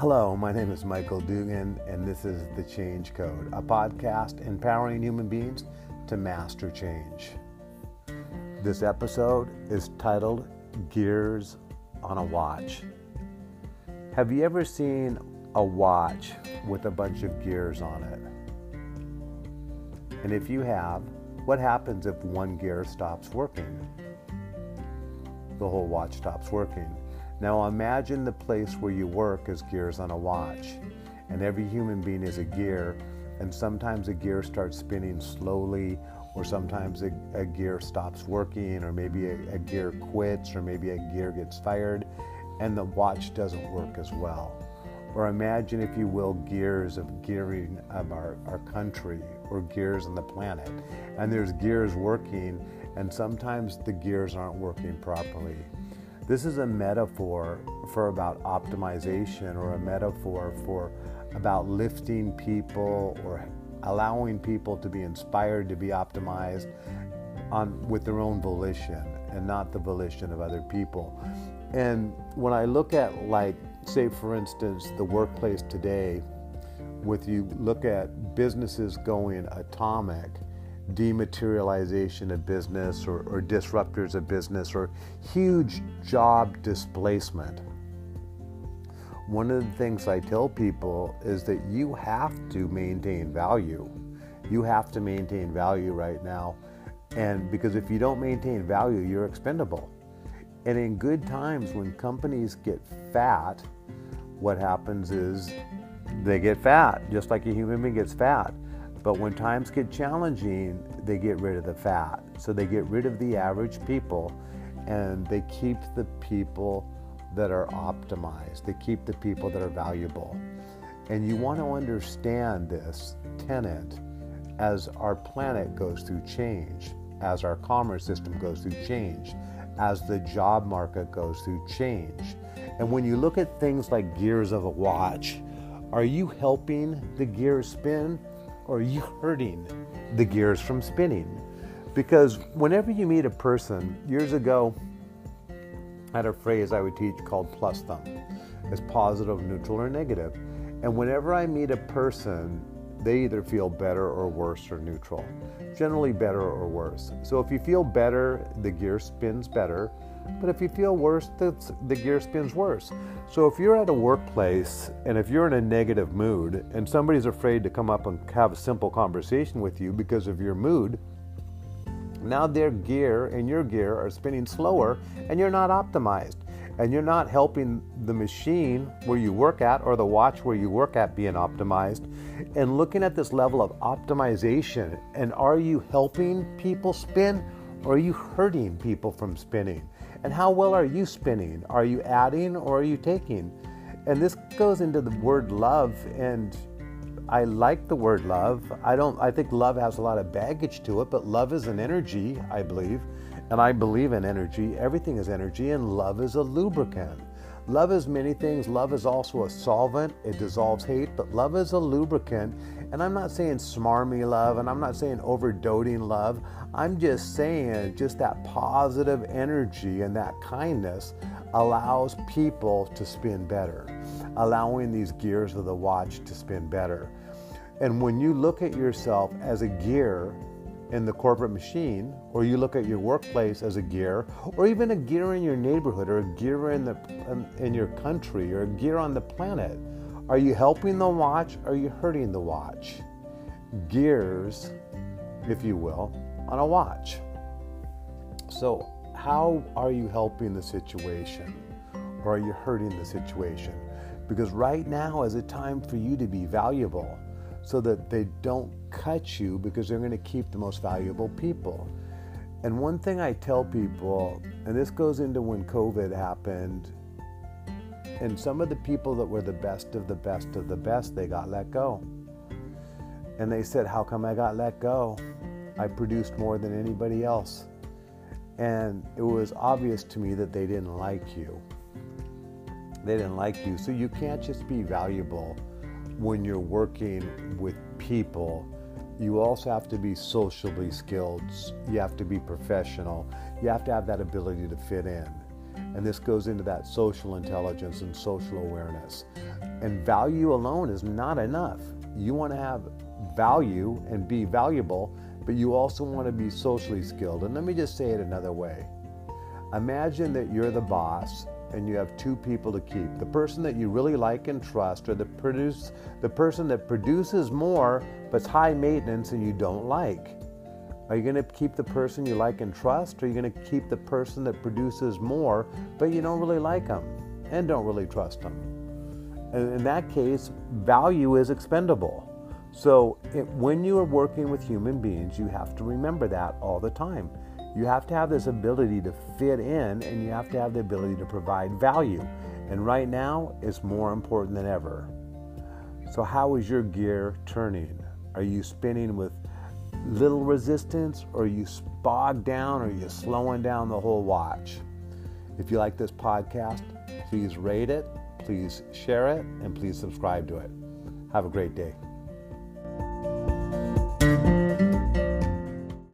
Hello, my name is Michael Dugan, and this is The Change Code, a podcast empowering human beings to master change. This episode is titled Gears on a Watch. Have you ever seen a watch with a bunch of gears on it? And if you have, what happens if one gear stops working? The whole watch stops working. Now imagine the place where you work as gears on a watch, and every human being is a gear, and sometimes a gear starts spinning slowly, or sometimes a, a gear stops working, or maybe a, a gear quits, or maybe a gear gets fired, and the watch doesn't work as well. Or imagine, if you will, gears of gearing of our, our country or gears on the planet. And there's gears working, and sometimes the gears aren't working properly. This is a metaphor for about optimization or a metaphor for about lifting people or allowing people to be inspired to be optimized on with their own volition and not the volition of other people. And when I look at like say for instance the workplace today with you look at businesses going atomic dematerialization of business or, or disruptors of business or huge job displacement. One of the things I tell people is that you have to maintain value. You have to maintain value right now. And because if you don't maintain value, you're expendable. And in good times, when companies get fat, what happens is they get fat, just like a human being gets fat. But when times get challenging, they get rid of the fat. So they get rid of the average people and they keep the people that are optimized. They keep the people that are valuable. And you want to understand this tenet as our planet goes through change, as our commerce system goes through change, as the job market goes through change. And when you look at things like gears of a watch, are you helping the gears spin or are you hurting the gears from spinning? Because whenever you meet a person, years ago, I had a phrase I would teach called plus thumb. It's positive, neutral, or negative. And whenever I meet a person, they either feel better or worse or neutral. Generally better or worse. So if you feel better, the gear spins better. But if you feel worse, the, the gear spins worse. So if you're at a workplace and if you're in a negative mood and somebody's afraid to come up and have a simple conversation with you because of your mood, now their gear and your gear are spinning slower and you're not optimized. And you're not helping the machine where you work at or the watch where you work at being optimized. And looking at this level of optimization, and are you helping people spin or are you hurting people from spinning? And how well are you spinning? Are you adding or are you taking? And this goes into the word love and I like the word love. I don't I think love has a lot of baggage to it, but love is an energy, I believe. And I believe in energy. Everything is energy and love is a lubricant. Love is many things. Love is also a solvent. It dissolves hate, but love is a lubricant. And I'm not saying smarmy love and I'm not saying overdoting love. I'm just saying just that positive energy and that kindness allows people to spin better, allowing these gears of the watch to spin better. And when you look at yourself as a gear in the corporate machine, or you look at your workplace as a gear, or even a gear in your neighborhood, or a gear in the um, in your country, or a gear on the planet, are you helping the watch? Or are you hurting the watch? Gears, if you will, on a watch. So, how are you helping the situation, or are you hurting the situation? Because right now is a time for you to be valuable so that they don't cut you because they're going to keep the most valuable people. And one thing I tell people, and this goes into when COVID happened, and some of the people that were the best of the best of the best, they got let go. And they said, How come I got let go? I produced more than anybody else. And it was obvious to me that they didn't like you. They didn't like you. So you can't just be valuable when you're working with people, you also have to be socially skilled. You have to be professional. You have to have that ability to fit in. And this goes into that social intelligence and social awareness. And value alone is not enough. You want to have value and be valuable, but you also want to be socially skilled. And let me just say it another way. Imagine that you're the boss and you have two people to keep. The person that you really like and trust or the produce the person that produces more but's high maintenance and you don't like. Are you going to keep the person you like and trust or are you going to keep the person that produces more but you don't really like them and don't really trust them? And in that case, value is expendable. So it, when you are working with human beings, you have to remember that all the time. You have to have this ability to fit in and you have to have the ability to provide value. And right now, it's more important than ever. So, how is your gear turning? Are you spinning with little resistance or are you bogged down or are you slowing down the whole watch? If you like this podcast, please rate it, please share it, and please subscribe to it. Have a great day.